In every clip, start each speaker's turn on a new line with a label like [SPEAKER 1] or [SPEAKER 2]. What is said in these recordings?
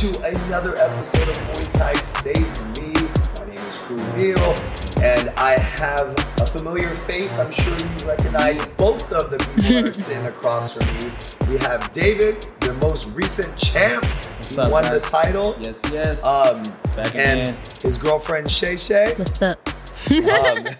[SPEAKER 1] to another episode of Muay Thai Save Me. My name is Kru Neil, and I have a familiar face. I'm sure you recognize both of the people that are sitting across from me. We have David, your most recent champ.
[SPEAKER 2] What's
[SPEAKER 1] he
[SPEAKER 2] up,
[SPEAKER 1] won the title.
[SPEAKER 2] Yes, yes.
[SPEAKER 1] Um,
[SPEAKER 2] Back
[SPEAKER 1] and
[SPEAKER 2] again.
[SPEAKER 1] his girlfriend Shay Shay.
[SPEAKER 3] What's up?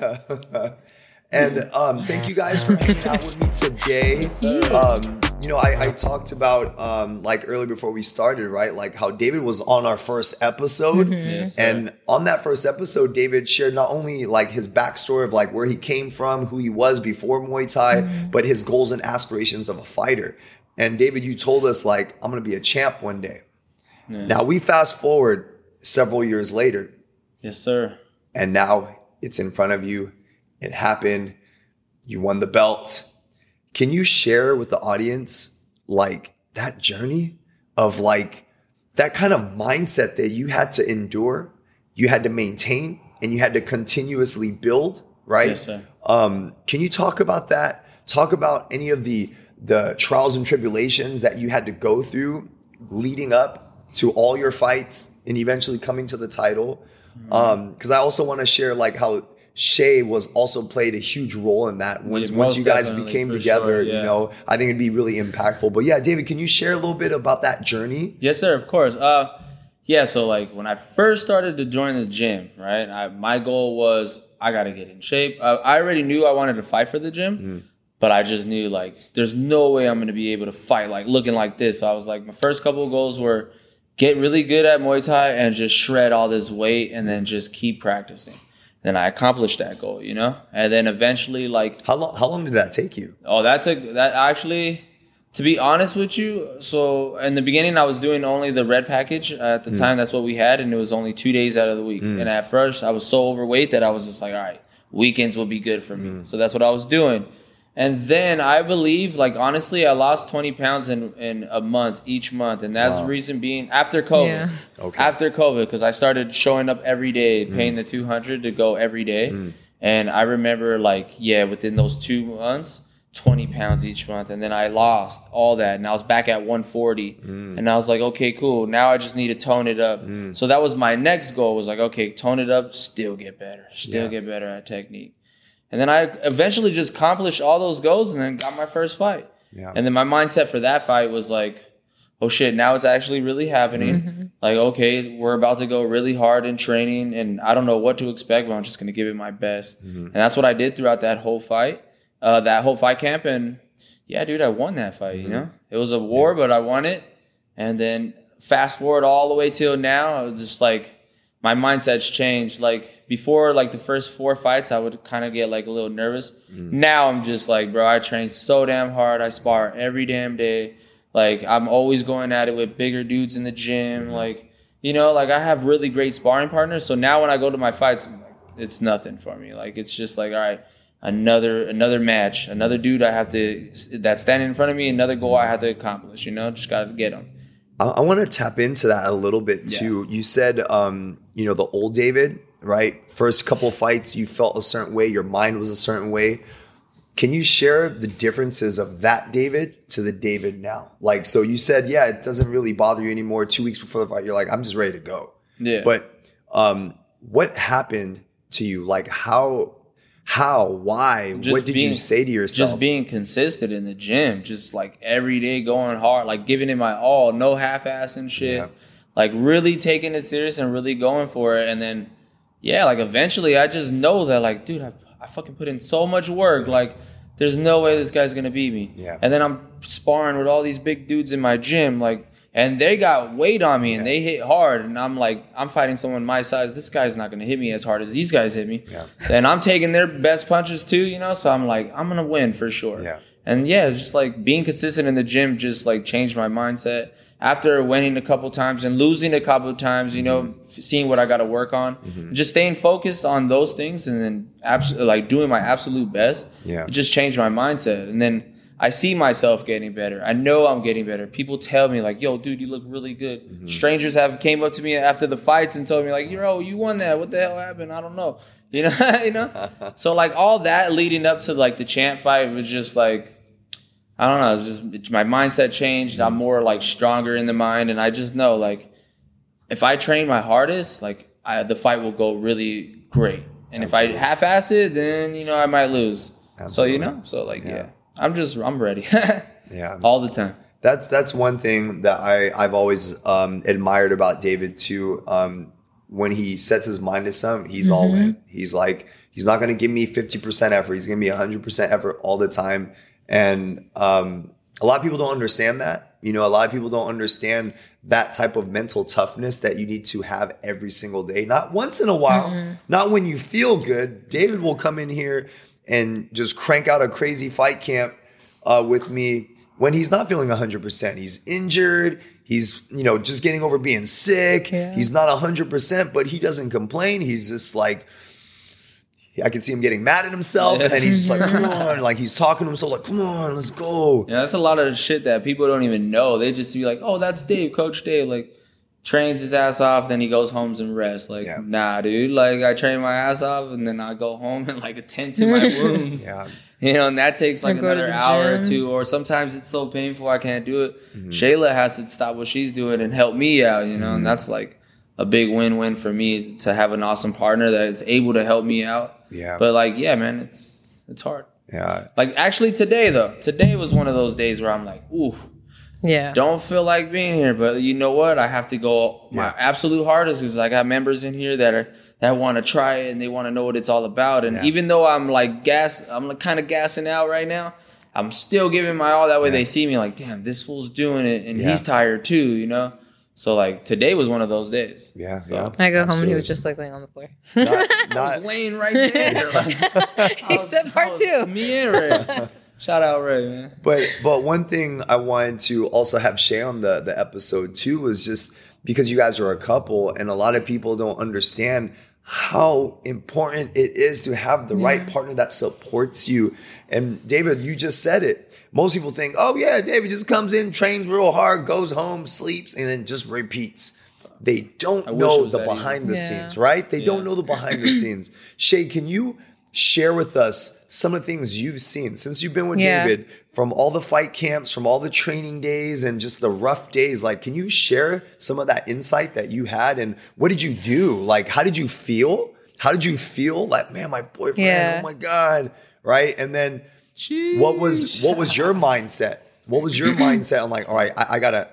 [SPEAKER 1] Um, and um, thank you guys for hanging out with me today. You know, I, I talked about um, like earlier before we started, right? Like how David was on our first episode,
[SPEAKER 2] Yes, sir.
[SPEAKER 1] and on that first episode, David shared not only like his backstory of like where he came from, who he was before Muay Thai, but his goals and aspirations of a fighter. And David, you told us like I'm going to be a champ one day. Now we fast forward several years later,
[SPEAKER 2] yes, sir.
[SPEAKER 1] and now it's in front of you. It happened. You won the belt. Can you share with the audience like that journey of like that kind of mindset that you had to endure, you had to maintain, and you had to continuously build, right?
[SPEAKER 2] Yes, sir.
[SPEAKER 1] Um, can you talk about that? Talk about any of the the trials and tribulations that you had to go through leading up to all your fights and eventually coming to the title. Um, because I also want to share like how Shay was also played a huge role in that once
[SPEAKER 2] Yeah,
[SPEAKER 1] once you guys became together,
[SPEAKER 2] sure,
[SPEAKER 1] you know, I think it'd be really impactful. But yeah, David, can you share a little bit about that journey?
[SPEAKER 2] Yes, sir. Of course. Uh, yeah. So like when I first started to join the gym, right? I, my goal was I got to get in shape. I, I already knew I wanted to fight for the gym, but I just knew like there's no way I'm going to be able to fight like looking like this. So I was like, my first couple of goals were get really good at Muay Thai and just shred all this weight and then just keep practicing. Then I accomplished that goal, you know, and then eventually like
[SPEAKER 1] How long how long did that take you?
[SPEAKER 2] Oh, that took that actually. To be honest with you, so in the beginning I was doing only the red package at the hmm. time. That's what we had, and it was only two days out of the week. Hmm. And at first I was so overweight that I was just like, all right, weekends will be good for me. Hmm. So that's what I was doing. And then I believe, like honestly, I lost twenty pounds in in a month each month, and that's
[SPEAKER 1] Wow.
[SPEAKER 2] the reason being after COVID.
[SPEAKER 3] Yeah.
[SPEAKER 1] Okay.
[SPEAKER 2] After COVID, because I started showing up every day, mm. paying the two hundred to go every day. Mm. And I remember, like, yeah, within those two months, 20 pounds each month. And then I lost all that. And I was back at 140. Mm. And I was like, okay, cool. Now I just need to tone it up. So that was my next goal was like, okay, tone it up, still get better, still
[SPEAKER 1] Yeah.
[SPEAKER 2] get better at technique. And then I eventually just accomplished all those goals and then got my first fight.
[SPEAKER 1] Yeah.
[SPEAKER 2] And then my mindset for that fight was like, oh shit, now it's actually really happening. Mm-hmm. Like, okay, we're about to go really hard in training and I don't know what to expect, but I'm just going to give it my best. Mm-hmm. And that's what I did throughout that whole fight, uh, that whole fight camp. And yeah, dude, I won that fight, you mm-hmm. know? It was a war, but I won it. And then fast forward all the way till now, I was just like, my mindset's changed. Like before, like the first four fights, I would kind of get like a little nervous. Now I'm just like, bro, I train so damn hard. I spar every damn day. Like I'm always going at it with bigger dudes in the gym. Like you know, like I have really great sparring partners. So now when I go to my fights, it's nothing for me. Like it's just like, all right, another another match, another dude I have to that's standing in front of me, another goal I have to accomplish. You know, just gotta get them.
[SPEAKER 1] I, I want to tap into that a little bit too. You said, um, you know, the old David, right? First couple fights, you felt a certain way, your mind was a certain way. Can you share the differences of that David to the David now? Like, so you said, yeah, it doesn't really bother you anymore. Two weeks before the fight, you're like, I'm just ready to go.
[SPEAKER 2] Yeah.
[SPEAKER 1] But um, what happened to you? Like, how, how, why?
[SPEAKER 2] Just
[SPEAKER 1] what did you say to yourself?
[SPEAKER 2] Just being consistent in the gym, just like every day going hard, like giving it my all, no half ass and shit.
[SPEAKER 1] Yeah.
[SPEAKER 2] Like really taking it serious and really going for it. And then, yeah, like eventually I just know that, like, dude, I, I fucking put in so much work. Like, there's no way this guy's gonna beat me.
[SPEAKER 1] Yeah.
[SPEAKER 2] And then I'm sparring with all these big dudes in my gym, like, and they got weight on me and they hit hard. And I'm like, I'm fighting someone my size. This guy's not gonna hit me as hard as these guys hit me.
[SPEAKER 1] Yeah.
[SPEAKER 2] And I'm taking their best punches too, you know. So I'm like, I'm gonna win for sure.
[SPEAKER 1] Yeah.
[SPEAKER 2] And yeah, just like being consistent in the gym just like changed my mindset. After winning a couple times and losing a couple times, you know,
[SPEAKER 1] Mm-hmm.
[SPEAKER 2] seeing what I got to work on, just staying focused on those things, and then abs- like doing my absolute best.
[SPEAKER 1] Yeah.
[SPEAKER 2] It just changed my mindset, and then I see myself getting better. I know I'm getting better. People tell me like, "Yo, dude, you look really good."
[SPEAKER 1] Mm-hmm.
[SPEAKER 2] Strangers have came up to me after the fights and told me like, "Yo, you won that. What the hell happened? I don't know." You know, you know. so like all that leading up to like the champ fight was just like, I don't know. It's just it's, my mindset changed. I'm more like stronger in the mind, and I just know like if I train my hardest, like I, the fight will go really great. And
[SPEAKER 1] Absolutely.
[SPEAKER 2] if I half-ass it, then you know I might lose. So you know, so like
[SPEAKER 1] Yeah.
[SPEAKER 2] yeah, I'm just I'm ready
[SPEAKER 1] Yeah.
[SPEAKER 2] all the time.
[SPEAKER 1] That's that's one thing that I I've always um, admired about David too. Um, when he sets his mind to something, he's all in. He's like he's not going to give me fifty percent effort. He's going to be hundred percent effort all the time. And um, a lot of people don't understand that. You know, a lot of people don't understand that type of mental toughness that you need to have every single day. Not once in a while, not when you feel good. David will come in here and just crank out a crazy fight camp uh, with me when he's not feeling 100%. He's injured. He's, you know, just getting over being sick.
[SPEAKER 3] Yeah.
[SPEAKER 1] He's not 100%, but he doesn't complain. He's just like, I can see him getting mad at himself. And then he's like, come on. Like he's talking to himself, like, come on, let's go.
[SPEAKER 2] Yeah, that's a lot of shit that people don't even know. They just be like, "Oh, that's Dave, Coach Dave." Like trains his ass off, then he goes home and rests. Like,
[SPEAKER 1] Yeah.
[SPEAKER 2] nah, dude. Like I train my ass off, and then I go home and like attend to my wounds.
[SPEAKER 1] Yeah.
[SPEAKER 2] You know, and that takes like
[SPEAKER 3] Or go to
[SPEAKER 2] another
[SPEAKER 3] the
[SPEAKER 2] hour or two, or sometimes it's so painful I can't do it.
[SPEAKER 1] Mm-hmm.
[SPEAKER 2] Sheyla has to stop what she's doing and help me out, you know, and that's like a big win win for me to have an awesome partner that is able to help me out.
[SPEAKER 1] Yeah.
[SPEAKER 2] But like, yeah, man, it's it's hard.
[SPEAKER 1] Yeah.
[SPEAKER 2] Like actually today though, today was one of those days where I'm like, ooh,
[SPEAKER 3] Yeah.
[SPEAKER 2] don't feel like being here, but you know what? I have to go my
[SPEAKER 1] Yeah.
[SPEAKER 2] absolute hardest because I got members in here that are that want to try it and they want to know what it's all about. And
[SPEAKER 1] Yeah.
[SPEAKER 2] even though I'm like gas, I'm like kind of gassing out right now. I'm still giving my all. That way they see me like, damn, this fool's doing it, and
[SPEAKER 1] Yeah.
[SPEAKER 2] he's tired too, you know. So like today was one of those days.
[SPEAKER 1] Yeah.
[SPEAKER 2] So,
[SPEAKER 1] yeah.
[SPEAKER 3] I go home and he was just like laying on the floor.
[SPEAKER 1] Not,
[SPEAKER 2] I was laying right there. like,
[SPEAKER 3] he said part two.
[SPEAKER 2] Me and Ray. Shout out Ray, man.
[SPEAKER 1] But but one thing I wanted to also have Shay on the the episode too was just because you guys are a couple and a lot of people don't understand how important it is to have the right partner that supports you. And David, you just said it. Most people think, oh yeah, David just comes in, trains real hard, goes home, sleeps, and then just repeats. They don't
[SPEAKER 2] wish
[SPEAKER 1] know the
[SPEAKER 2] that easy.
[SPEAKER 1] behind the
[SPEAKER 3] Yeah.
[SPEAKER 1] scenes, right? They don't know the behind the scenes. Shay, can you share with us some of the things you've seen since you've been with
[SPEAKER 3] Yeah.
[SPEAKER 1] David from all the fight camps, from all the training days and just the rough days? Like, can you share some of that insight that you had and what did you do? Like, how did you feel? How did you feel? Like, man, my boyfriend, oh
[SPEAKER 3] Yeah.
[SPEAKER 1] oh my God. Right. And then what was what was your mindset? What was your mindset? I'm like, all right, I, I gotta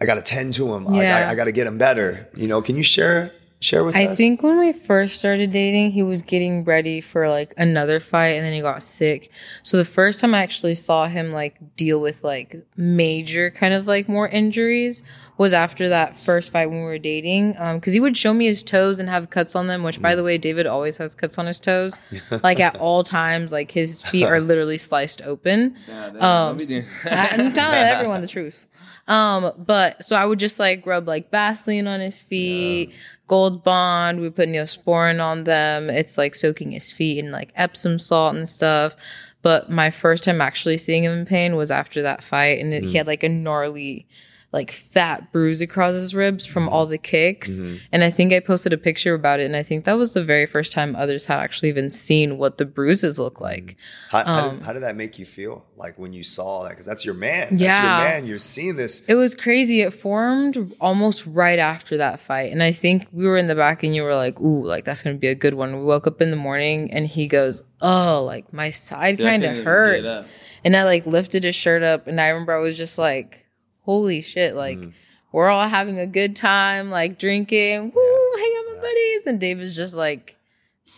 [SPEAKER 1] I gotta tend to him. I, I, I gotta get him better. You know, can you share share with
[SPEAKER 3] I
[SPEAKER 1] us?
[SPEAKER 3] I think when we first started dating, he was getting ready for like another fight and then he got sick. So the first time I actually saw him like deal with like major kind of like more injuries was after that first fight when we were dating. Um, cause he would show me his toes and have cuts on them, which by the way, David always has cuts on his toes. like at all times, like his feet are literally sliced open. Um, I- I'm telling everyone the truth. Um, but so I would just like rub like Vaseline on his feet, Gold Bond. We put Neosporin on them. It's like soaking his feet in like Epsom salt and stuff. But my first time actually seeing him in pain was after that fight, and it, he had like a gnarly, like fat bruise across his ribs from mm-hmm. all the kicks. Mm-hmm. And I think I posted a picture about it, and I think that was the very first time others had actually even seen what the bruises look mm-hmm. like.
[SPEAKER 1] How, how,
[SPEAKER 3] um,
[SPEAKER 1] did, how did that make you feel? Like when you saw that? Because that's your man. That's
[SPEAKER 3] Yeah.
[SPEAKER 1] your man. You're seeing this.
[SPEAKER 3] It was crazy. It formed almost right after that fight. And I think we were in the back and you were like, ooh, like that's going to be a good one. We woke up in the morning and he goes, oh, like my side kind of hurts. And I like lifted his shirt up and I remember I was just like, holy shit, like
[SPEAKER 1] Mm.
[SPEAKER 3] we're all having a good time, like drinking, woo, hang out with my buddies. And David's just like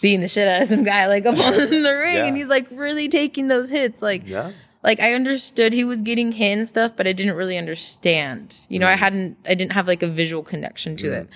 [SPEAKER 3] beating the shit out of some guy like up on the ring.
[SPEAKER 1] Yeah.
[SPEAKER 3] And he's like really taking those hits. Like,
[SPEAKER 1] Yeah.
[SPEAKER 3] like I understood he was getting hit and stuff, but I didn't really understand. You know,
[SPEAKER 1] Mm.
[SPEAKER 3] I hadn't I didn't have like a visual connection to it.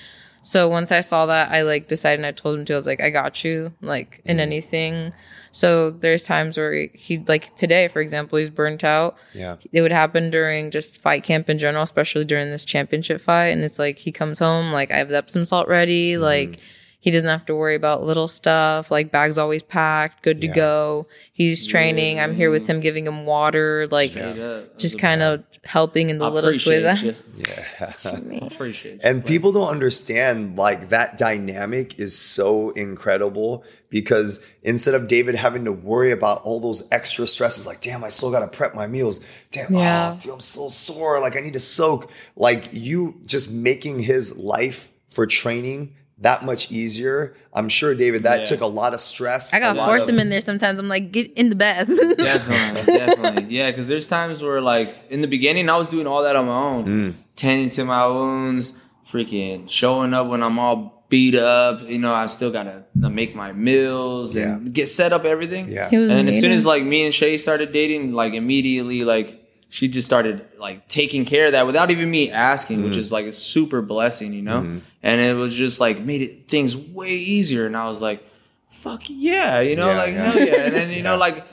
[SPEAKER 3] So once I saw that, I like decided and I told him to, I was like, I got you, like in
[SPEAKER 1] Mm.
[SPEAKER 3] anything. So there's times where he's like today, for example, he's burnt out.
[SPEAKER 1] Yeah.
[SPEAKER 3] It would happen during just fight camp in general, especially during this championship fight. And it's like he comes home, like I have the Epsom salt ready,
[SPEAKER 1] Mm.
[SPEAKER 3] like he doesn't have to worry about little stuff. Like bags always packed, good to
[SPEAKER 1] Yeah.
[SPEAKER 3] go. He's training. I'm here with him, giving him water, like
[SPEAKER 2] Straight
[SPEAKER 3] just
[SPEAKER 2] That's
[SPEAKER 3] kind of helping in the
[SPEAKER 2] I
[SPEAKER 3] littlest ways.
[SPEAKER 1] Yeah.
[SPEAKER 2] I appreciate you.
[SPEAKER 1] And people don't understand like that dynamic is so incredible because instead of David having to worry about all those extra stresses, like, damn, I still got to prep my meals. Damn, oh,
[SPEAKER 3] Yeah.
[SPEAKER 1] oh, dude, I'm so sore. Like, I need to soak. Like, you just making his life for training that much easier. I'm sure, David, that
[SPEAKER 2] Yeah.
[SPEAKER 1] took a lot of stress.
[SPEAKER 3] I gotta force
[SPEAKER 1] of-
[SPEAKER 3] him in there sometimes. I'm like, get in the bath.
[SPEAKER 2] definitely, definitely, yeah. Because there's times where, like, in the beginning, I was doing all that on my own,
[SPEAKER 1] Mm.
[SPEAKER 2] tending to my wounds, freaking showing up when I'm all beat up. You know, I still gotta uh, make my meals and
[SPEAKER 1] Yeah.
[SPEAKER 2] get set up everything.
[SPEAKER 1] Yeah.
[SPEAKER 3] He was
[SPEAKER 2] and then as soon as like me and Shay started dating, like immediately, like she just started like taking care of that without even me asking,
[SPEAKER 1] Mm-hmm.
[SPEAKER 2] which is like a super blessing, you know. And it was just like made it things way easier, and I was like, "Fuck yeah," you know,
[SPEAKER 1] Yeah,
[SPEAKER 2] like
[SPEAKER 1] yeah.
[SPEAKER 2] hell yeah. And then you know, like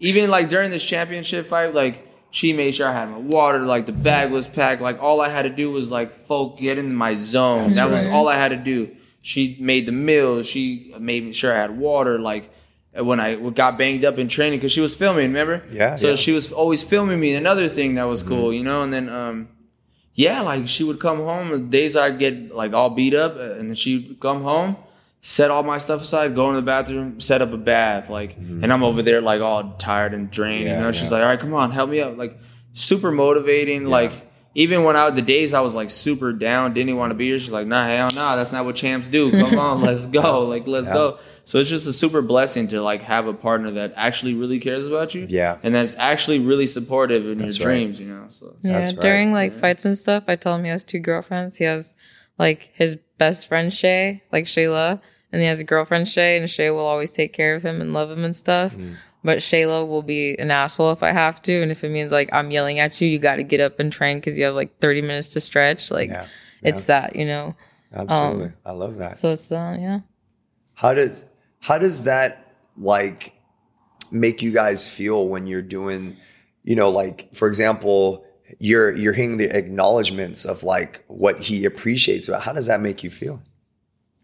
[SPEAKER 2] even like during this championship fight, like she made sure I had my water, like the bag was packed, like all I had to do was like folk get in my zone. that was all I had to do. She made the meals. She made sure I had water. Like when I got banged up in training, because she was filming. Remember?
[SPEAKER 1] Yeah,
[SPEAKER 2] So
[SPEAKER 1] yeah.
[SPEAKER 2] she was always filming me. Another thing that was cool, you know. And then, um, yeah, like she would come home. the Days I'd get like all beat up, uh, and then she'd come home, set all my stuff aside, go in the bathroom, set up a bath, like, and I'm over there like all tired and drained.
[SPEAKER 1] Yeah,
[SPEAKER 2] you know, she's like, "All right, come on, help me out." Like, super motivating. Like, even when I the days I was like super down, didn't even want to be here. She's like, "Nah, hell nah, that's not what champs do. Come on, let's go. Like, let's
[SPEAKER 1] Yeah.
[SPEAKER 2] go." So it's just a super blessing to like have a partner that actually really cares about you.
[SPEAKER 1] Yeah.
[SPEAKER 2] and that's actually really supportive in
[SPEAKER 1] That's
[SPEAKER 2] your
[SPEAKER 1] right.
[SPEAKER 2] dreams. You know, so
[SPEAKER 3] Yeah,
[SPEAKER 1] That's right.
[SPEAKER 3] during like fights and stuff, I tell him he has two girlfriends. He has like his best friend Shay, like Sheyla, and he has a girlfriend Shay, and Shay will always take care of him and love him and stuff.
[SPEAKER 1] Mm.
[SPEAKER 3] But Sheyla will be an asshole if I have to, and if it means like I'm yelling at you, you got to get up and train because you have like 30 minutes to stretch. Like
[SPEAKER 1] Yeah,
[SPEAKER 3] it's that, you know.
[SPEAKER 1] Absolutely. I love that.
[SPEAKER 3] So it's that, yeah.
[SPEAKER 1] How does how does that like make you guys feel when you're doing, you know, like for example, you're you're hearing the acknowledgments of like what he appreciates about how does that make you feel?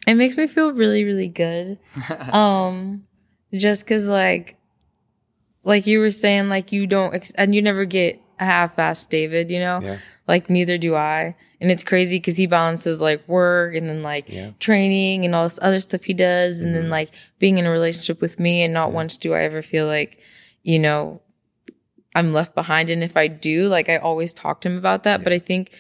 [SPEAKER 3] It makes me feel really, really good. um, just cause like, like you were saying, like you don't, ex- and you never get a half-assed David, you know?
[SPEAKER 1] Yeah.
[SPEAKER 3] Like neither do I. And it's crazy because he balances like work and then like
[SPEAKER 1] Yeah.
[SPEAKER 3] training and all this other stuff he does. And
[SPEAKER 1] Mm-hmm.
[SPEAKER 3] then like being in a relationship with me and not once do I ever feel like, you know, I'm left behind. And if I do, like I always talk to him about that. But I think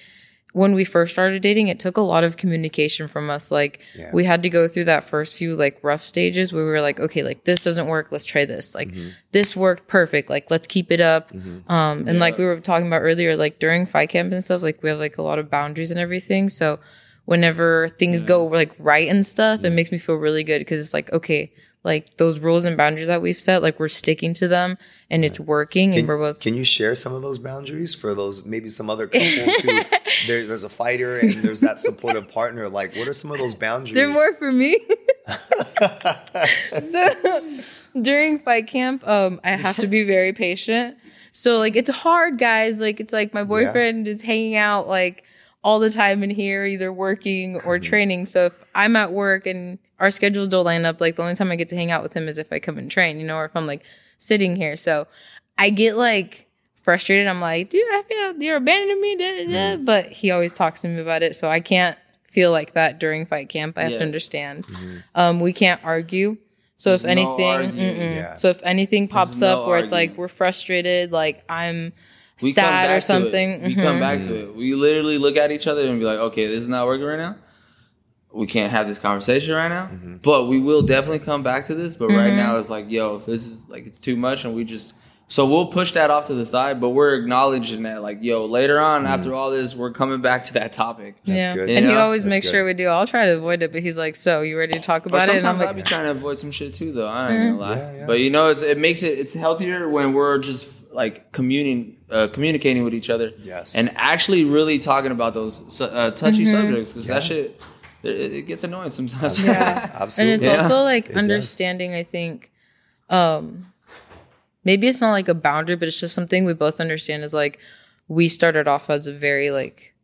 [SPEAKER 3] when we first started dating, it took a lot of communication from us. Like
[SPEAKER 1] Yeah.
[SPEAKER 3] we had to go through that first few like rough stages where we were like, okay, like this doesn't work. Let's try this. Like this worked perfect. Like let's keep it up. Um, and like we were talking about earlier, like during fight camp and stuff, like we have like a lot of boundaries and everything. So whenever things go like right and stuff, it makes me feel really good because it's like, okay, like those rules and boundaries that we've set, like we're sticking to them and it's working and
[SPEAKER 1] Can,
[SPEAKER 3] we're both
[SPEAKER 1] can you share some of those boundaries for those maybe some other couples who there, there's a fighter and there's that supportive partner? Like, what are some of those boundaries?
[SPEAKER 3] They're more for me. so during fight camp, um, I have to be very patient. So like it's hard, guys. Like it's like my boyfriend is hanging out like all the time in here, either working or training. So if I'm at work and our schedules don't line up, like the only time I get to hang out with him is if I come and train, you know, or if I'm like sitting here. So I get like frustrated. I'm like, dude, I feel you're abandoning me, da, da, da. Mm. but he always talks to me about it. So I can't feel like that during fight camp. I have
[SPEAKER 2] Yeah.
[SPEAKER 3] to understand. Mm-hmm. Um, we can't argue. So if
[SPEAKER 2] There's no
[SPEAKER 3] anything,
[SPEAKER 2] arguing.
[SPEAKER 3] mm-mm.
[SPEAKER 1] Yeah.
[SPEAKER 3] so if anything pops
[SPEAKER 2] no
[SPEAKER 3] up where it's like we're frustrated, like I'm
[SPEAKER 2] we
[SPEAKER 3] sad or something.
[SPEAKER 2] it. We come back mm-hmm. to it. We literally look at each other and be like, okay, this is not working right now. We can't have this conversation right now, but we will definitely come back to this. But
[SPEAKER 3] Mm-hmm.
[SPEAKER 2] right now, it's like, yo, this is like it's too much, and we just so we'll push that off to the side. But we're acknowledging that, like, yo, later on after all this, we're coming back to that topic.
[SPEAKER 3] yeah,
[SPEAKER 1] good.
[SPEAKER 3] and he
[SPEAKER 2] Yeah.
[SPEAKER 3] always
[SPEAKER 1] That's
[SPEAKER 3] makes
[SPEAKER 1] good.
[SPEAKER 3] sure we do. I'll try to avoid it, but he's like, "So you ready to talk
[SPEAKER 2] Or
[SPEAKER 3] about it?" And I'm
[SPEAKER 2] sometimes I'll
[SPEAKER 3] like,
[SPEAKER 2] be trying to avoid some shit too, though. I ain't
[SPEAKER 3] Mm-hmm.
[SPEAKER 2] gonna lie.
[SPEAKER 1] Yeah, yeah.
[SPEAKER 2] But you know, it's, it makes it it's healthier when we're just like communing, uh, communicating with each other.
[SPEAKER 1] Yes.
[SPEAKER 2] And actually, really talking about those uh, touchy
[SPEAKER 3] Mm-hmm.
[SPEAKER 2] subjects because that shit it, it gets annoying sometimes.
[SPEAKER 3] Yeah.
[SPEAKER 1] Absolutely.
[SPEAKER 3] And it's
[SPEAKER 2] Yeah.
[SPEAKER 3] also like
[SPEAKER 1] does.
[SPEAKER 3] understanding. I think, um, maybe it's not like a boundary, but it's just something we both understand. Is like we started off as a very like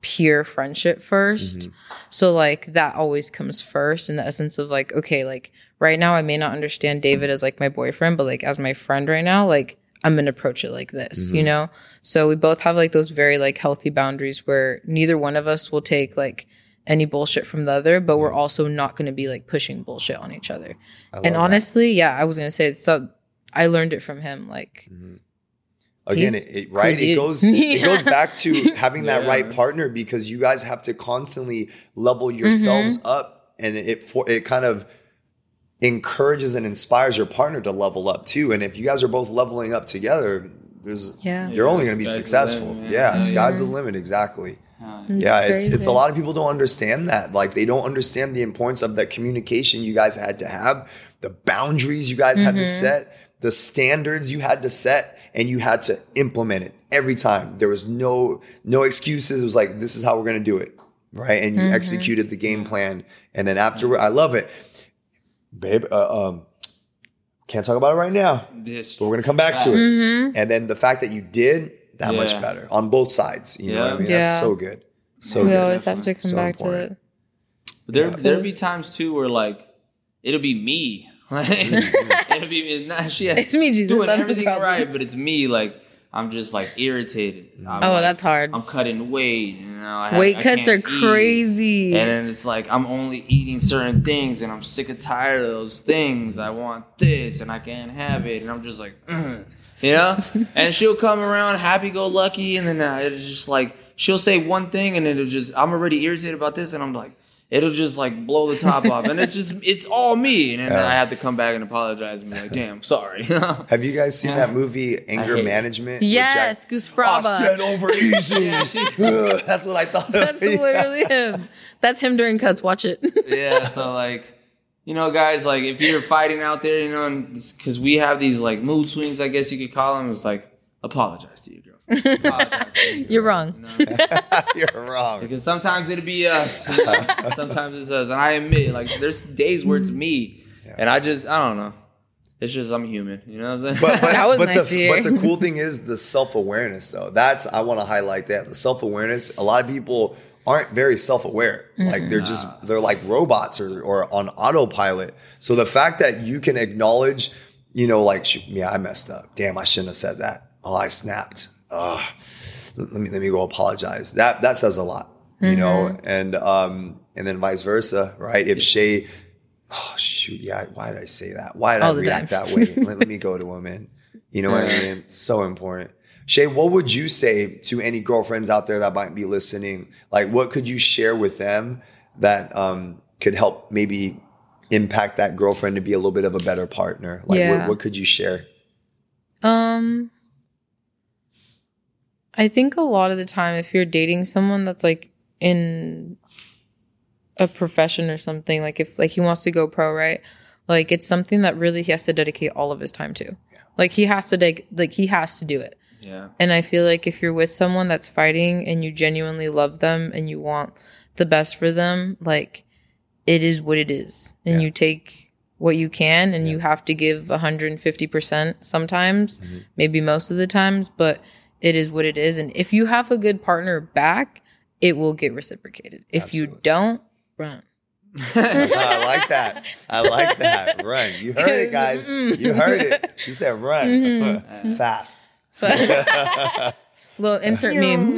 [SPEAKER 3] pure friendship 1st So like that always comes first in the essence of like, okay, like right now I may not understand David as like my boyfriend, but like as my friend right now, like I'm gonna approach it like this, you know? So we both have like those very like healthy boundaries where neither one of us will take like any bullshit from the other, but we're also not gonna be like pushing bullshit on each other. And honestly, yeah, I was gonna say it's so I learned it from him. Like
[SPEAKER 1] again it, it- right
[SPEAKER 3] cool
[SPEAKER 1] it
[SPEAKER 3] dude.
[SPEAKER 1] goes it goes back to having that right partner because you guys have to constantly level yourselves
[SPEAKER 3] Mm-hmm.
[SPEAKER 1] up and it for it kind of encourages and inspires your partner to level up too and if you guys are both leveling up together there's
[SPEAKER 3] Yeah.
[SPEAKER 1] you're
[SPEAKER 2] Yeah,
[SPEAKER 1] only going to be successful
[SPEAKER 2] limit,
[SPEAKER 1] yeah,
[SPEAKER 2] yeah.
[SPEAKER 1] sky's the limit exactly
[SPEAKER 3] It's
[SPEAKER 1] yeah it's it's a lot of people don't understand that. Like they don't understand the importance of that communication you guys had to have the boundaries you guys had to set the standards you had to set and you had to implement it every time. There was no no excuses. It was like this is how we're going to do it right? And you executed the game plan and then afterward i love it. Babe uh, um can't talk about it right now
[SPEAKER 2] This-
[SPEAKER 1] but we're gonna come back to it.
[SPEAKER 3] Mm-hmm.
[SPEAKER 1] And then the fact that you did that much better on both sides. You know what I
[SPEAKER 2] Yeah.
[SPEAKER 1] mean?
[SPEAKER 3] Yeah.
[SPEAKER 1] That's so good. So
[SPEAKER 3] we
[SPEAKER 1] good.
[SPEAKER 3] always have to come
[SPEAKER 1] So
[SPEAKER 3] back
[SPEAKER 1] important.
[SPEAKER 3] to it.
[SPEAKER 2] But there,
[SPEAKER 1] Yeah.
[SPEAKER 2] there'll be times too where like it'll be me. Like mm-hmm. it'll be not she
[SPEAKER 3] It's me, Jesus,
[SPEAKER 2] doing
[SPEAKER 3] I'm
[SPEAKER 2] everything right, but it's me. Like I'm just like irritated. I'm,
[SPEAKER 3] Oh,
[SPEAKER 2] like,
[SPEAKER 3] that's hard.
[SPEAKER 2] I'm cutting weight. You know, I have-
[SPEAKER 3] Weight
[SPEAKER 2] I
[SPEAKER 3] cuts are
[SPEAKER 2] eat.
[SPEAKER 3] crazy.
[SPEAKER 2] And then it's like I'm only eating certain things, and I'm sick and tired of those things. I want this, and I can't have it, and I'm just like, "Ugh," you know. and she'll come around happy go lucky, and then uh, it's just like she'll say one thing, and it'll just I'm already irritated about this, and I'm like. It'll just like blow the top off, and it's just it's all me, and then
[SPEAKER 1] Yeah.
[SPEAKER 2] I have to come back and apologize and be like, "Damn, sorry."
[SPEAKER 1] Have you guys seen that movie Anger
[SPEAKER 2] hate it.
[SPEAKER 1] Management?
[SPEAKER 3] yes,
[SPEAKER 1] Jack-
[SPEAKER 3] Goose
[SPEAKER 1] I said over easy. Ugh, That's what I thought.
[SPEAKER 3] That's literally him. That's him during cuts. Watch it.
[SPEAKER 2] yeah, so like, you know, guys, like if you're fighting out there, you know, because we have these like mood swings, I guess you could call them. It's like apologize to your girl. Apologize
[SPEAKER 3] You're
[SPEAKER 2] girl,
[SPEAKER 3] wrong.
[SPEAKER 2] you know?
[SPEAKER 1] You're wrong.
[SPEAKER 2] Because sometimes it'll be us. you know? sometimes it's us, and I admit, like, there's days where it's me, and I just, I don't know. It's just I'm human. You know what I'm saying?
[SPEAKER 1] But, but,
[SPEAKER 3] That was
[SPEAKER 1] but,
[SPEAKER 3] nice
[SPEAKER 1] the,
[SPEAKER 3] to hear.
[SPEAKER 1] but the cool thing is the self awareness, though. That's I want to highlight that the self awareness. A lot of people aren't very self aware. Mm-hmm. Like they're just they're like robots or or on autopilot. So the fact that you can acknowledge, you know, like yeah, I messed up. Damn, I shouldn't have said that. Oh, I snapped. Ugh. Let me let me go apologize. That that says a lot, you know, and um and then vice versa, right? If Shay oh shoot, yeah, why did I say that? Why did
[SPEAKER 3] All
[SPEAKER 1] I react that way? let, let me go to him and you know what I mean? So important. Shay, what would you say to any girlfriends out there that might be listening? Like what could you share with them that um could help maybe impact that girlfriend to be a little bit of a better partner? Like
[SPEAKER 3] Yeah.
[SPEAKER 1] what, what could you share?
[SPEAKER 3] Um, I think a lot of the time, if you're dating someone that's like in a profession or something, like if like he wants to go pro, right? Like it's something that really he has to dedicate all of his time to. Yeah. Like he has to de- like he has to do it.
[SPEAKER 2] yeah.
[SPEAKER 3] And I feel like if you're with someone that's fighting and you genuinely love them and you want the best for them, like it is what it is. And
[SPEAKER 1] Yeah.
[SPEAKER 3] you take what you can and you have to give 150% sometimes,
[SPEAKER 1] Mm-hmm.
[SPEAKER 3] maybe most of the times, but it is what it is. And if you have a good partner back, it will get reciprocated. If you don't, run.
[SPEAKER 1] I like that. I like that. Run. You heard it, guys. You heard it. She said run.
[SPEAKER 3] Mm-hmm.
[SPEAKER 1] Fast.
[SPEAKER 3] Well, insert meme.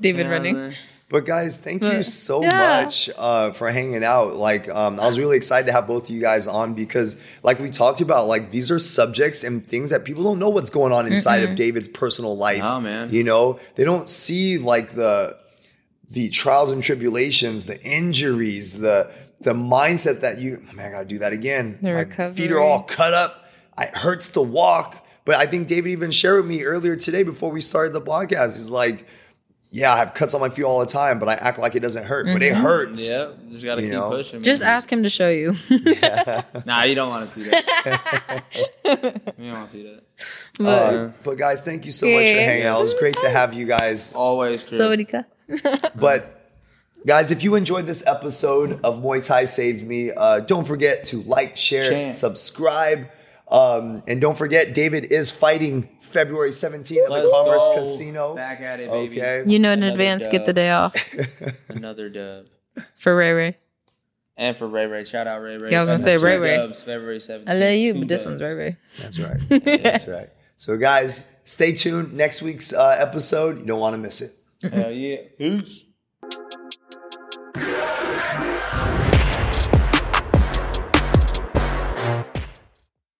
[SPEAKER 3] David
[SPEAKER 2] You know
[SPEAKER 3] running.
[SPEAKER 2] Saying?
[SPEAKER 1] But guys, thank you so
[SPEAKER 3] Yeah.
[SPEAKER 1] much uh, for hanging out. Like, um, I was really excited to have both of you guys on because, like we talked about, like these are subjects and things that people don't know what's going on inside of David's personal life.
[SPEAKER 2] Oh, man.
[SPEAKER 1] you know, they don't see like the the trials and tribulations, the injuries, the the mindset that you oh, man, I gotta do that again.
[SPEAKER 3] The
[SPEAKER 1] My feet are all cut up. It hurts to walk. But I think David even shared with me earlier today before we started the podcast. He's like, Yeah, I have cuts on my feet all the time, but I act like it doesn't hurt. But it hurts.
[SPEAKER 2] Yeah, just gotta
[SPEAKER 1] You
[SPEAKER 2] keep
[SPEAKER 1] know?
[SPEAKER 2] pushing.
[SPEAKER 3] Just
[SPEAKER 2] man.
[SPEAKER 3] ask him to show you.
[SPEAKER 2] Nah, you don't want to see that. you don't want to see that.
[SPEAKER 3] But-
[SPEAKER 1] Uh, but guys, thank you so much for hanging out. It was great to have you guys.
[SPEAKER 2] Always, Chris.
[SPEAKER 3] so, Erika.
[SPEAKER 1] But guys, if you enjoyed this episode of Muay Thai Saved Me, uh, don't forget to like, share,
[SPEAKER 2] Share.
[SPEAKER 1] subscribe. Um, and don't forget, David is fighting February 17th at
[SPEAKER 2] Let's
[SPEAKER 1] the Commerce
[SPEAKER 2] go.
[SPEAKER 1] Casino.
[SPEAKER 2] Back at it, baby.
[SPEAKER 1] Okay.
[SPEAKER 3] You know in
[SPEAKER 2] Another
[SPEAKER 3] advance, get the day off
[SPEAKER 2] Another dub.
[SPEAKER 3] for Ray Ray.
[SPEAKER 2] And for Ray Ray, shout out Ray Ray.
[SPEAKER 3] Yeah, I was gonna say Ray Ray.
[SPEAKER 2] Dubs, February 17th.
[SPEAKER 3] I love you,
[SPEAKER 2] Two
[SPEAKER 3] but this
[SPEAKER 2] dubs.
[SPEAKER 3] one's Ray Ray.
[SPEAKER 1] That's right. That's right. So, guys, stay tuned. Next week's uh, episode, you don't want to miss it.
[SPEAKER 2] Hell yeah. Peace.